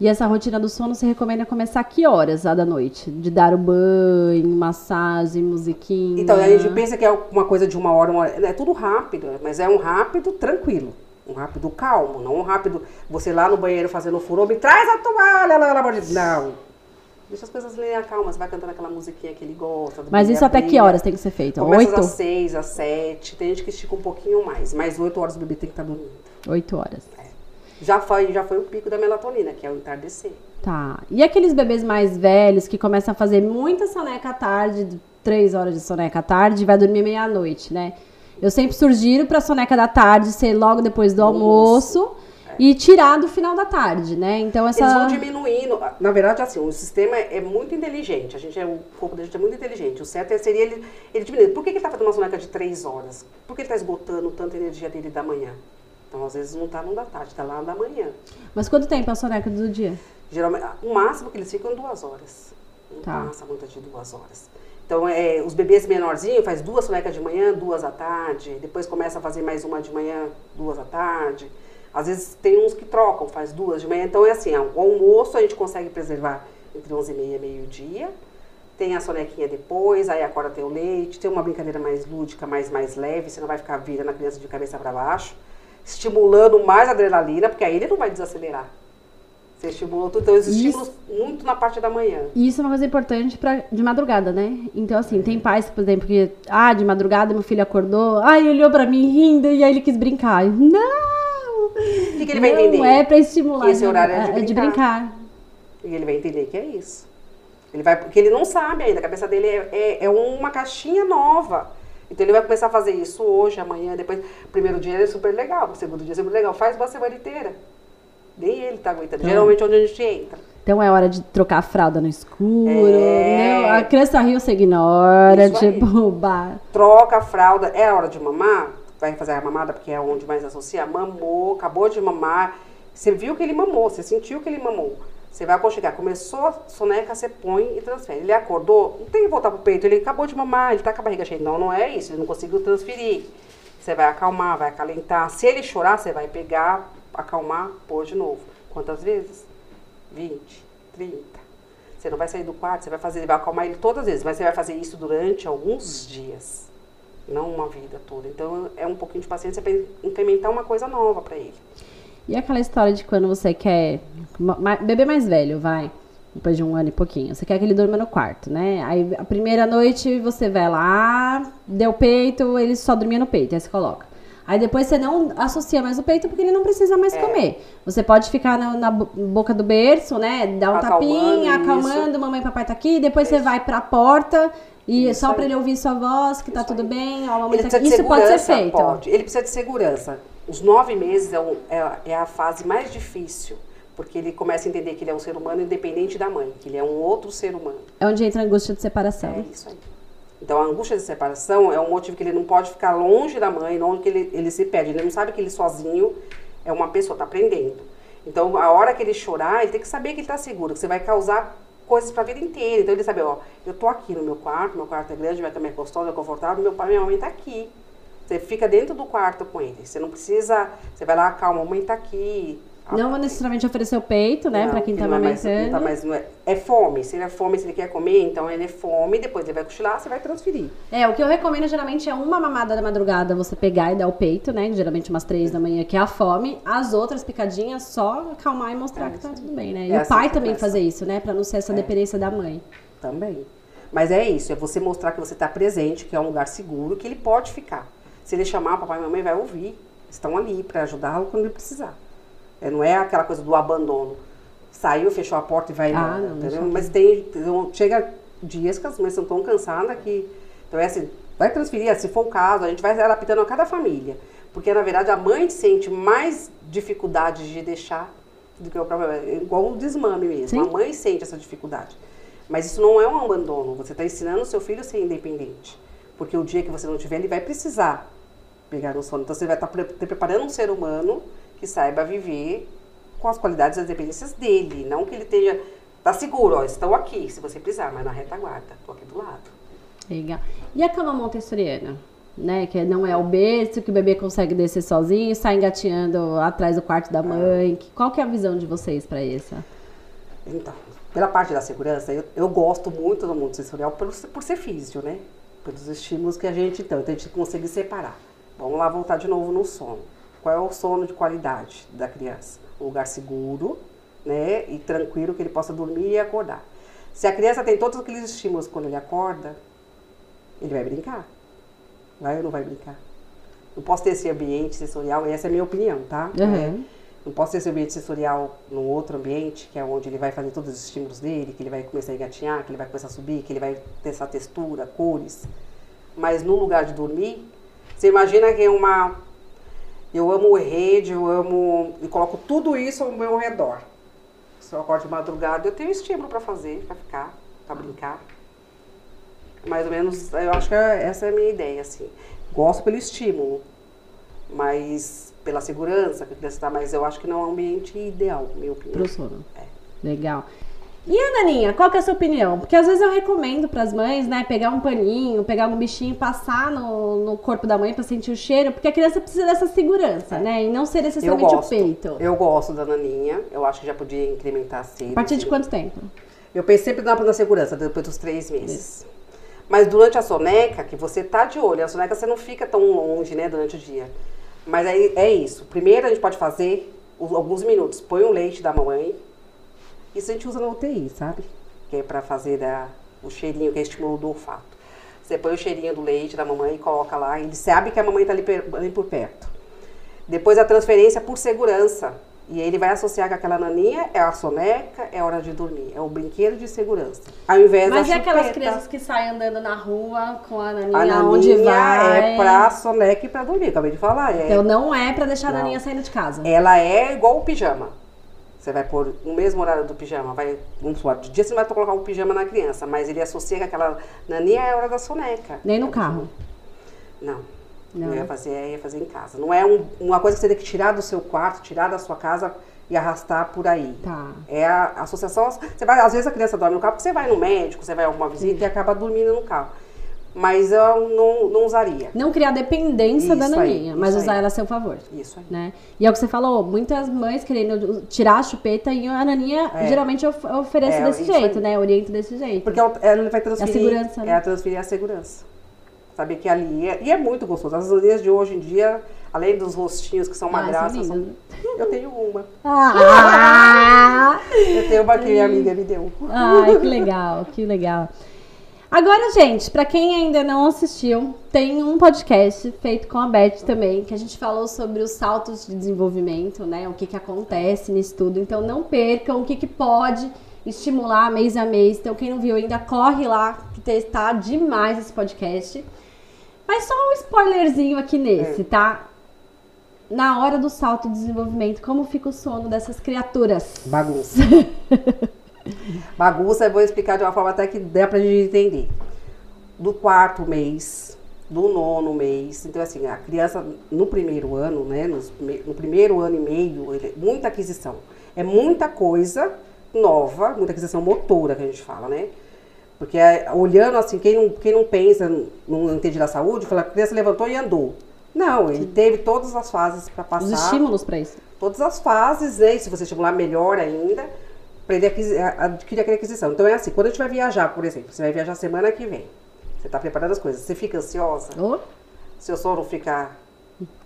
E essa rotina do sono você recomenda começar que horas lá da noite? De dar o banho, massagem, musiquinha. Então, a gente pensa que é uma coisa de uma hora, uma hora. É tudo rápido, mas é um rápido tranquilo. Um rápido calmo, não um rápido. Você lá no banheiro fazendo furor, me traz a toalha, lá, lá, lá. Não. Deixa as coisas lerem calma, você vai cantando aquela musiquinha que ele gosta. Mas isso até que horas tem que ser feito? Começa Oito? às seis, às sete. Tem gente que estica um pouquinho mais. Mas oito horas o bebê tem que estar dormindo. Oito horas. Já foi, já foi o pico da melatonina, que é o entardecer. Tá. E aqueles bebês mais velhos que começam a fazer muita soneca à tarde, de três horas de soneca à tarde, e vai dormir meia-noite, né? Eu sempre sugiro pra soneca da tarde ser logo depois do almoço e tirar do final da tarde, né? Então essa. Eles vão diminuindo. Na verdade, assim, o sistema é muito inteligente. A gente é, o corpo da gente é muito inteligente. O certo é- seria ele, ele diminuir. Por que, ele está fazendo uma soneca de três horas? Por que ele está esgotando tanta energia dele da manhã? Então, às vezes, não está no da tarde, está lá da manhã. Mas quanto tempo é a soneca do dia? Geralmente, o máximo que eles ficam é duas horas. Não Tá. passa muito de duas horas. Então, é, os bebês menorzinhos faz duas sonecas de manhã, duas à tarde. Depois começa a fazer mais uma de manhã, duas à tarde. Às vezes tem uns que trocam, faz duas de manhã. Então é assim, o almoço a gente consegue preservar entre 11 e meia e meio-dia. Tem a sonequinha depois, aí acorda tem o leite. Tem uma brincadeira mais lúdica, mais, mais leve. Você não vai ficar virando a criança de cabeça para baixo. Estimulando mais a adrenalina, porque aí ele não vai desacelerar. Você estimulou tudo. Então, os Isso. estímulos muito na parte da manhã. E isso é uma coisa importante pra, de madrugada, né? Então, assim, tem pais, por exemplo, que, ah, de madrugada meu filho acordou, ai, ele olhou pra mim rindo e aí ele quis brincar. Eu, Não! O que, que ele vai não entender? é pra estimular. Que esse né? horário é de brincar. E ele vai entender que é isso. Ele vai, porque ele não sabe ainda, a cabeça dele é, é, é uma caixinha nova. Então ele vai começar a fazer isso hoje, amanhã, depois. Primeiro dia é super legal, segundo dia é super legal. Faz uma semana inteira. Nem ele tá aguentando. Então- Geralmente é onde a gente entra. Então é hora de trocar a fralda no escuro. É. Não, a criança riu, você ignora. Isso aí. tipo, bah. Troca a fralda. É hora de mamar? Vai fazer a mamada, porque é onde mais associa. Mamou, acabou de mamar. Você viu que ele mamou, você sentiu que ele mamou. Você vai aconchegar. Começou a soneca, você põe e transfere. Ele acordou, não tem que voltar pro peito. Ele acabou de mamar, ele tá com a barriga cheia. Não, não é isso. Ele não conseguiu transferir. Você vai acalmar, vai acalentar. Se ele chorar, você vai pegar, acalmar, pôr de novo. Quantas vezes? 20, 30. Você não vai sair do quarto, você vai fazer, vai acalmar ele todas as vezes, mas você vai fazer isso durante alguns dias, não uma vida toda. Então é um pouquinho de paciência para incrementar uma coisa nova para ele. E aquela história de quando você quer. Bebê mais velho, vai. Depois de um ano e pouquinho. Você quer que ele durma no quarto, né? Aí a primeira noite você vai lá, deu peito, ele só dormia no peito, aí você coloca. Aí depois você não associa mais o peito porque ele não precisa mais É. comer. Você pode ficar na, na bo- boca do berço, né? Dar um Acalmando, tapinha, isso. acalmando, mamãe e papai tá aqui. Depois você vai pra porta e Isso só pra ele ouvir sua voz, que tá Isso tudo bem, ó, a mamãe tá. Isso pode ser feito. Pode. Ele precisa de segurança. Os nove meses é, um- é- é a fase mais difícil, porque ele começa a entender que ele é um ser humano independente da mãe, que ele é um outro ser humano. É onde entra a angústia de separação. É isso aí. Então a angústia de separação é um motivo que ele não pode ficar longe da mãe, longe que ele, ele se perde. Ele não sabe que ele sozinho é uma pessoa, está aprendendo. Então a hora que ele chorar, ele tem que saber que ele está seguro, que você vai causar coisas para a vida inteira. Então ele sabe, ó, eu tô aqui no meu quarto, meu quarto é grande, minha cama é gostosa, é confortável, meu pai e minha mãe tá aqui. Você fica dentro do quarto com ele. Você não precisa, você vai lá, calma, a mãe tá aqui. Não necessariamente oferecer o peito, né? Não, pra quem que tá não é mais- amamentando. não tá mais- não é, é fome. Se ele é fome, se ele quer comer, então ele é fome, depois ele vai cochilar, você vai transferir. É, o que eu recomendo geralmente é uma mamada da madrugada você pegar e dar o peito, né? Geralmente umas três da manhã, que é a fome. As outras picadinhas só acalmar e mostrar É, que tá tudo bem, né? E É o assim pai também fazer isso, né? Pra não ser essa dependência da mãe. Também. Mas é isso, é você mostrar que você está presente, que é um lugar seguro, que ele pode ficar. Se ele chamar, papai e mamãe vai ouvir. Estão ali para ajudá-lo quando ele precisar. É, não é aquela coisa do abandono. Saiu, fechou a porta e vai Ah, embora. não, deixa Mas tem. então, Chega dias que as mães estão tão cansadas que. Então é assim, vai transferir, se for o caso, a gente vai adaptando a cada família. Porque na verdade a mãe sente mais dificuldade de deixar do que o próprio. É igual o desmame mesmo. Sim. A mãe sente essa dificuldade. Mas isso não é um abandono. Você está ensinando o seu filho a ser independente. Porque o dia que você não tiver, ele vai precisar pegar no sono. Então você vai estar pre preparando um ser humano que saiba viver com as qualidades e as dependências dele. Não que ele esteja. Tá seguro, ó, estão aqui, se você precisar, mas na retaguarda. Estou aqui do lado. Legal. E a cama montessoriana? Né, que não é o berço, que o bebê consegue descer sozinho, sai engateando atrás do quarto da mãe. Que- Qual que é a visão de vocês pra isso? Então, pela parte da segurança, eu, eu gosto muito do mundo sensorial por, por ser físico, né? Pelos estímulos que a gente tem, então a gente consegue separar. Vamos lá voltar de novo no sono. Qual é o sono de qualidade da criança? Um lugar seguro, né? E tranquilo que ele possa dormir e acordar. Se a criança tem todos aqueles estímulos quando ele acorda, ele vai brincar. Vai ou não vai brincar? Não posso ter esse ambiente sensorial, essa é a minha opinião, tá? Uhum. É, não posso ter esse ambiente sensorial num outro ambiente, que é onde ele vai fazer todos os estímulos dele, que ele vai começar a engatinhar, que ele vai começar a subir, que ele vai ter essa textura, cores. Mas no lugar de dormir, você imagina que é uma. Eu amo rede, eu amo. E coloco tudo isso ao meu redor. Se eu acordo de madrugada, eu tenho estímulo para fazer, para ficar, para brincar. Mais ou menos, eu acho que é- essa é a minha ideia, assim. Gosto pelo estímulo, mas pela segurança que a criança está, mas eu acho que não é um ambiente ideal, minha opinião. Pro sono. É. Legal. E a Naninha, qual que é a sua opinião? Porque às vezes eu recomendo pras mães, né, pegar um paninho, pegar um bichinho, passar no, no corpo da mãe pra sentir o cheiro, porque a criança precisa dessa segurança, né? E não ser necessariamente o peito. Eu gosto da naninha, eu acho que já podia incrementar cedo. A partir de assim. quanto tempo? Eu pensei sempre na, segurança, depois dos três meses. Mas durante a soneca, que você tá de olho, a soneca você não fica tão longe, né, durante o dia. Mas aí é isso. Primeiro a gente pode fazer alguns minutos. Põe o leite da mamãe. Isso a gente usa na UTI, sabe? Que é pra fazer da, o cheirinho, que é estímulo do olfato. Você põe o cheirinho do leite da mamãe e coloca lá. Ele sabe que a mamãe tá ali, ali por perto. Depois a transferência por segurança. E ele vai associar que aquela naninha é a soneca, é hora de dormir. É o brinquedo de segurança. Ao invés Mas da e aquelas chupeta. crianças que saem andando na rua com a A naninha naninha onde vai? é pra soneca e pra dormir, acabei de falar. É, Então não é pra deixar a Não. naninha saindo de casa. Ela é igual o pijama. Você vai pôr no mesmo horário do pijama. Vai, vamos supor, de dia você não vai colocar o pijama na criança, mas ele associa que aquela naninha é a hora da soneca. Nem no carro. Não. Não, Eu né? ia fazer, eu ia fazer em casa. Não é um- uma coisa que você tem que tirar do seu quarto, tirar da sua casa e arrastar por aí. Tá. É a associação. Você vai, às vezes a criança dorme no carro porque você vai no médico, você vai a alguma visita e acaba dormindo no carro. Mas eu não, não usaria. Não criar dependência da Isso aí, naninha, mas isso usar aí. ela a seu favor. Isso aí. Né? E é o que você falou, muitas mães querendo tirar a chupeta e a naninha É. geralmente of- oferece É, desse jeito, aí. né? Orienta desse jeito. Porque ela, ela vai transferir. segurança, né? É a transferir a segurança. Saber que ali. É, e é muito gostoso. As aninhas de hoje em dia, além dos rostinhos que são uma Ah, graça. são- né? Eu tenho uma. Ah! Eu tenho uma que minha amiga me deu. Ai, que legal, que legal. Agora, gente, para quem ainda não assistiu, tem um podcast feito com a Beth também, que a gente falou sobre os saltos de desenvolvimento, né? O que, que acontece nisso tudo. Então não percam o que, que pode estimular mês a mês. Então, quem não viu ainda, corre lá, que está demais esse podcast. Mas só um spoilerzinho aqui nesse, tá? Na hora do salto de desenvolvimento, como fica o sono dessas criaturas? Bagunça. Bagunça, eu vou explicar de uma forma até que dê pra gente entender. Do quarto mês, do nono mês. Então, assim, a criança no primeiro ano, né? no primeiro ano e meio, muita aquisição. É muita coisa nova, muita aquisição motora que a gente fala, né? Porque é, olhando assim, quem não, quem não pensa, não entende da saúde, fala, a criança levantou e andou. Não, ele Sim. teve todas as fases para passar. Os estímulos para isso. Todas as fases, né? E se você estimular melhor ainda aprender a adquirir aquela aquisição. Então é assim, quando a gente vai viajar, por exemplo, você vai viajar semana que vem, você está preparando as coisas, você fica ansiosa, oh. seu sono fica.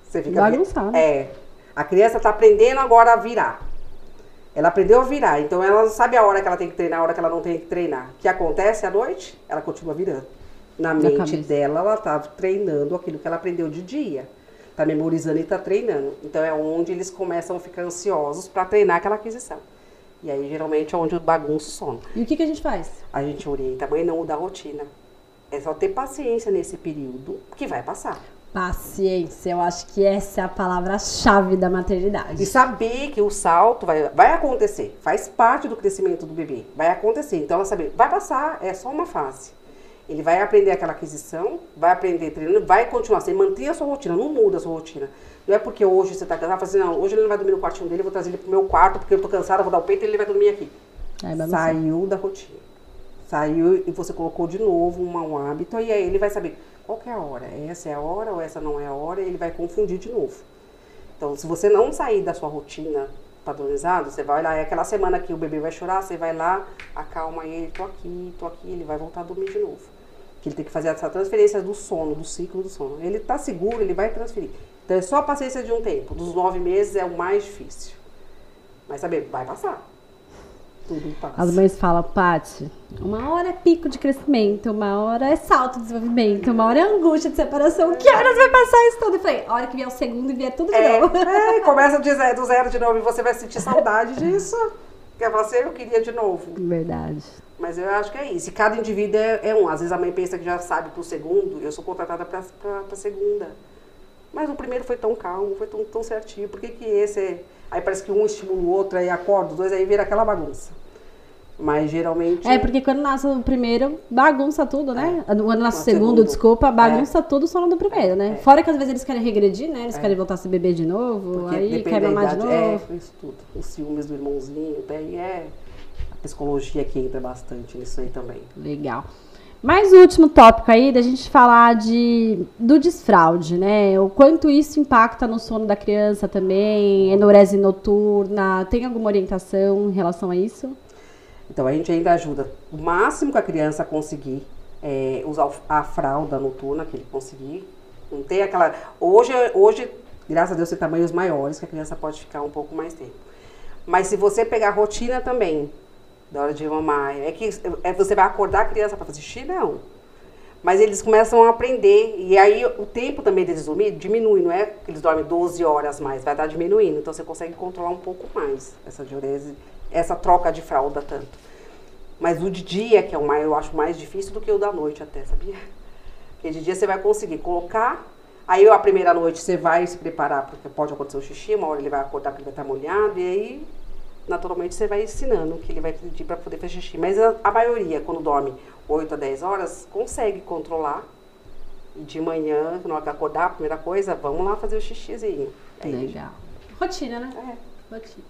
Você fica. Bagunçado. É. A criança está aprendendo agora a virar. Ela aprendeu a virar, então ela não sabe a hora que ela tem que treinar, a hora que ela não tem que treinar. O que acontece à noite? Ela continua virando. Na, Na mente cabeça. dela, ela está treinando aquilo que ela aprendeu de dia. Está memorizando e está treinando. Então é onde eles começam a ficar ansiosos para treinar aquela aquisição. E aí, geralmente, é onde o sono. E o que, que a gente faz? A gente orienta a mãe não mudar a rotina. É só ter paciência nesse período que vai passar. Paciência, eu acho que essa é a palavra-chave da maternidade. E saber que o salto vai, vai acontecer, faz parte do crescimento do bebê, vai acontecer. Então, ela saber, vai passar, é só uma fase. Ele vai aprender aquela aquisição, vai aprender treinando, vai continuar. Você mantém a sua rotina, não muda a sua rotina. Não é porque hoje você está cansado, fala assim, não, hoje ele não vai dormir no quartinho dele, eu vou trazer ele pro meu quarto, porque eu tô cansada, vou dar o peito e ele vai dormir aqui. É, Saiu da rotina. Saiu e você colocou de novo um mau hábito, e aí ele vai saber qual é a hora. Essa é a hora ou essa não é a hora, e ele vai confundir de novo. Então, se você não sair da sua rotina padronizada, você vai lá, é aquela semana que o bebê vai chorar, você vai lá, acalma ele, tô aqui, tô aqui, ele vai voltar a dormir de novo. Que ele tem que fazer essa transferência do sono, do ciclo do sono. Ele tá seguro, ele vai transferir. Então é só a paciência de um tempo. Dos nove meses é o mais difícil. Mas saber, vai passar. Tudo passa. As mães falam, Paty, uma hora é pico de crescimento, uma hora é salto de desenvolvimento, uma hora é angústia de separação. Que horas vai passar isso tudo? Eu falei, a hora que vier o segundo e vier tudo de é, novo. É, começa do zero, do zero de novo e você vai sentir saudade disso. Quer você, eu queria de novo. Verdade. Mas eu acho que é isso. E cada indivíduo é, é um. Às vezes a mãe pensa que já sabe pro segundo, eu sou contratada pra, pra, pra segunda. Mas o primeiro foi tão calmo, foi tão, tão certinho. Por que, que esse é... Aí parece que um estimula o outro, aí acorda os dois, aí vira aquela bagunça. Mas geralmente. É, porque quando nasce o primeiro, bagunça tudo, né? É. Quando nasce o segundo, segundo, desculpa, bagunça é. tudo só no do primeiro, né? É. Fora que às vezes eles querem regredir, né? Eles é. querem voltar a ser bebê de novo, porque aí quer mamar de novo. É, isso tudo. Os ciúmes do irmãozinho, daí é. A psicologia que entra bastante nisso aí também. Legal. Mais o último tópico aí da gente falar de, do desfraude, né? O quanto isso impacta no sono da criança também, enurese noturna. Tem alguma orientação em relação a isso? Então a gente ainda ajuda o máximo que a criança conseguir é, usar a fralda noturna que ele conseguir. Não tem aquela. Hoje, hoje, graças a Deus, tem tamanhos maiores que a criança pode ficar um pouco mais tempo. Mas se você pegar a rotina também, da hora de mamar. É que é, você vai acordar a criança para fazer xixi? Não. Mas eles começam a aprender. E aí o tempo também deles dormir diminui, não é que eles dormem 12 horas mais, vai estar diminuindo. Então você consegue controlar um pouco mais essa diurese, essa troca de fralda tanto. Mas o de dia, que é o mais, eu acho mais difícil do que o da noite até, sabia? Porque de dia você vai conseguir colocar. Aí a primeira noite você vai se preparar, porque pode acontecer o xixi, uma hora ele vai acordar porque ele vai estar molhado, e aí naturalmente você vai ensinando o que ele vai pedir para poder fazer xixi. Mas a, a, maioria, quando dorme 8 a 10 horas, consegue controlar. E de manhã, na hora que acordar, a primeira coisa, vamos lá fazer o xixizinho. É legal. Rotina, né? É. Rotina.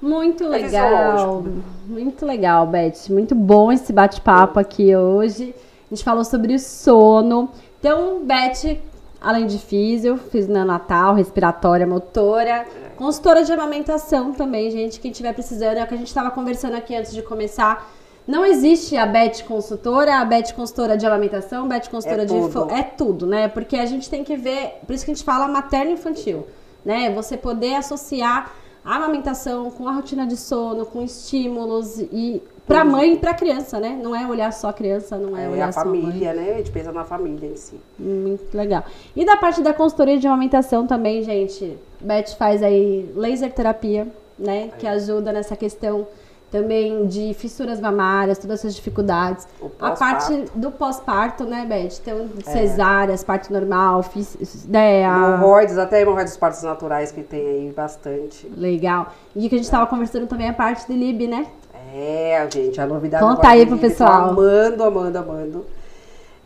Muito é legal. Muito legal, Beth. Muito bom esse bate-papo aqui hoje. A gente falou sobre o sono. Então, Beth, além de físio, fiz neonatal, respiratória, motora Consultora de amamentação também, gente, quem estiver precisando, é o que a gente estava conversando aqui antes de começar. Não existe a Bet consultora, a Bet consultora de amamentação, Bet consultora é de tudo. é tudo, né? Porque a gente tem que ver, por isso que a gente fala materno infantil, né? Você poder associar a amamentação com a rotina de sono, com estímulos e Pra mãe e pra criança, né? Não é olhar só a criança, não é, É olhar a só a mãe. família, né? A gente pensa na família em si. Muito legal. E da parte da consultoria de amamentação também, gente, Beth faz aí laser terapia, né? Que ajuda nessa questão também de fissuras mamárias, todas essas dificuldades. A parte do pós-parto, né, Beth? Então, cesáreas, parto normal, fis, né, a- Hemorroides, até hemorroides partos naturais que tem aí bastante. Legal. E que a gente tava conversando também a parte de Lib, né? É, gente, a novidade Conta aí do pro Ilib, pessoal. Tô amando, amando, amando.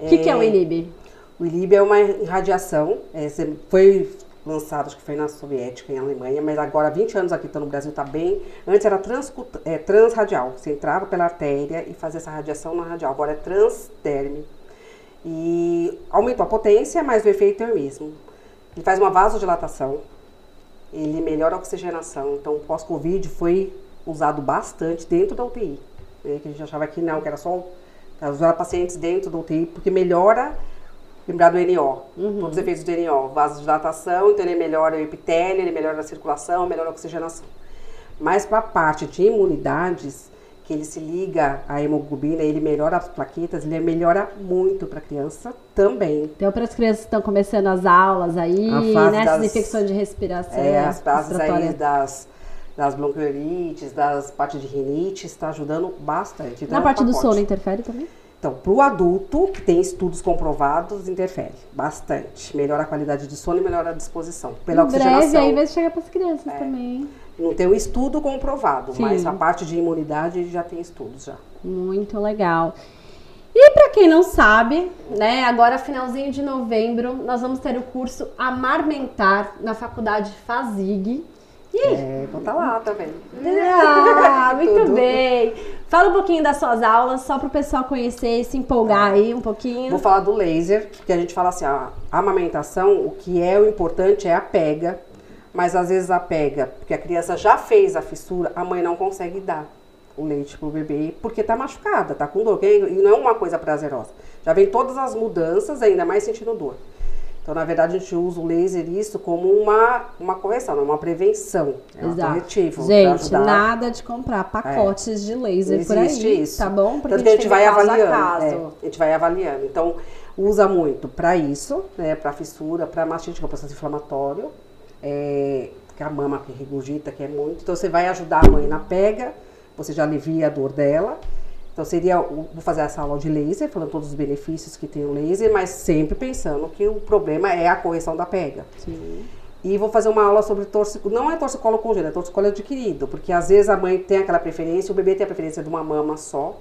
O que, que é o Inib? O ILIB é uma irradiação, é, foi lançado, acho que foi na soviética, em Alemanha, mas agora, há 20 anos aqui, tá no Brasil, tá bem. Antes era transcut- é, transradial, você entrava pela artéria e fazia essa radiação na radial, agora é transderme. E aumentou a potência, mas o efeito é o mesmo. Ele faz uma vasodilatação, ele melhora a oxigenação, então pós-Covid foi usado bastante dentro da UTI, né, que a gente achava que não, que era só usar pacientes dentro da UTI, porque melhora lembrar do NO, todos os efeitos do NO, vasodilatação, então ele melhora o epitélio, ele melhora a circulação, melhora a oxigenação. Mas para a parte de imunidades, que ele se liga à hemoglobina, ele melhora as plaquetas, ele melhora muito para a criança também. Então, para as crianças que estão começando as aulas aí, nessas das- infecções de respiração, É, as bases aí respiratória. das, das bronquiolites, das partes de rinite, está ajudando bastante. Então, Na é parte do sono interfere também? Então, para o adulto, que tem estudos comprovados, interfere bastante. Melhora a qualidade de sono e melhora a disposição. Pela em breve oxigenação. aí vai chegar para as crianças também. Não tem um estudo comprovado, Sim. mas a parte de imunidade já tem estudos já. Muito legal. E para quem não sabe, né, agora finalzinho de novembro, nós vamos ter o curso Amarmentar na Faculdade Fazig. E aí? É, vou estar lá também. Ah, muito Tudo. bem. Fala um pouquinho das suas aulas, só para o pessoal conhecer e se empolgar aí um pouquinho. Vou falar do laser, que a gente fala assim, a amamentação, o que é o importante é a pega, mas às vezes a pega, porque a criança já fez a fissura, a mãe não consegue dar o leite pro bebê, porque tá machucada, tá com dor, e não é uma coisa prazerosa. Já vem todas as mudanças, ainda mais sentindo dor. Então, na verdade, a gente usa o laser isso como uma, uma correção, não uma prevenção. É um corretivo. pra Gente. É. nada de comprar pacotes de laser por aí, isso. tá bom? Tanto que a gente vai a avaliando. caso. é, a gente vai avaliando. Então, usa muito para isso, né? Para fissura, para mastite, que é um processo inflamatório. É, que a mama que regurgita, que é muito. Então, você vai ajudar a mãe na pega, você já alivia a dor dela. Então, seria, o- vou fazer essa aula de laser, falando todos os benefícios que tem o laser, mas sempre pensando que o problema é a correção da pega. Sim. E vou fazer uma aula sobre torcicolo. Não é torcicolo congênito, é torcicolo adquirido. Porque às vezes a mãe tem aquela preferência, o bebê tem a preferência de uma mama só.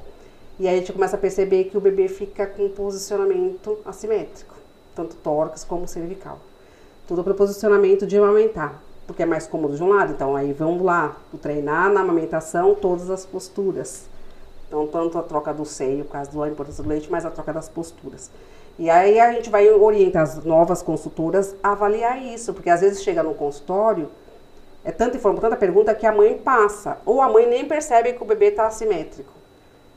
E aí a gente começa a perceber que o bebê fica com um posicionamento assimétrico. Tanto tórax como cervical. Tudo para posicionamento de amamentar. Porque é mais cômodo de um lado. Então aí vamos lá, treinar na amamentação todas as posturas. Então, tanto a troca do seio, por causa da importância do leite, mas a troca das posturas. E aí a gente vai orientar as novas consultoras a avaliar isso, porque às vezes chega no consultório, é tanta informação, tanta pergunta que a mãe passa, ou a mãe nem percebe que o bebê está assimétrico.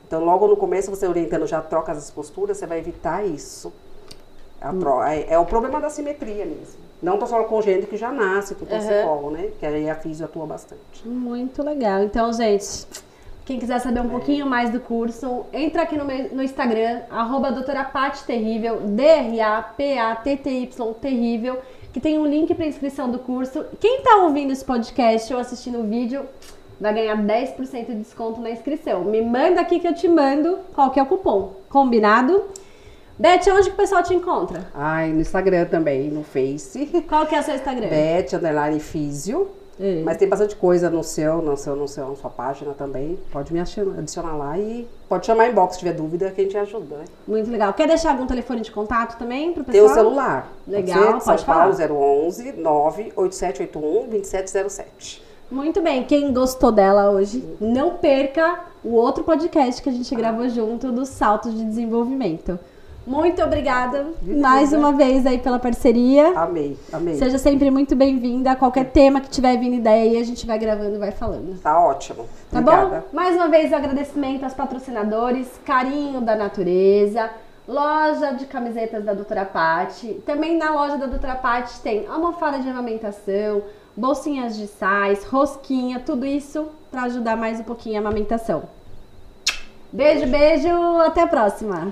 Então, logo no começo, você orientando já troca as posturas, você vai evitar isso. Tro- é, é o problema da simetria mesmo. Não torcicolo congênito que já nasce com torcicolo, né? Que aí a físio atua bastante. Muito legal. Então, gente, quem quiser saber um pouquinho mais do curso, entra aqui no, meu- no Instagram, arroba doutora Paty Terrível, D-R-A-P-A-T-T-Y Terrível, que tem um link para inscrição do curso. Quem tá ouvindo esse podcast ou assistindo o vídeo vai ganhar 10% de desconto na inscrição. Me manda aqui que eu te mando qual que é o cupom. Combinado? Beth, onde que o pessoal te encontra? Ai, no Instagram também, no Face. Qual que é o seu Instagram? Beth, underline físio. É. Mas tem bastante coisa no seu, no seu, no seu, na sua página também. Pode me adicionar lá e pode chamar inbox se tiver dúvida que a gente ajuda. Né? Muito legal. Quer deixar algum telefone de contato também pro Tem pessoal? o celular. Legal, ser? pode São falar. Paulo 011 98781 2707. Muito bem, quem gostou dela hoje, não perca o outro podcast que a gente gravou junto dos saltos de desenvolvimento. Muito obrigada De mais nada. uma vez aí pela parceria. Amei, amei. Seja sempre muito bem-vinda. Qualquer tema que tiver vindo ideia aí, a gente vai gravando e vai falando. Tá ótimo. Tá Obrigada. bom? Mais uma vez, o agradecimento aos patrocinadores, Carinho da Natureza, loja de camisetas da Doutora Pati. Também na loja da Doutora Pati tem almofada de amamentação, bolsinhas de sais, rosquinha, tudo isso para ajudar mais um pouquinho a amamentação. Beijo, beijo, até a próxima.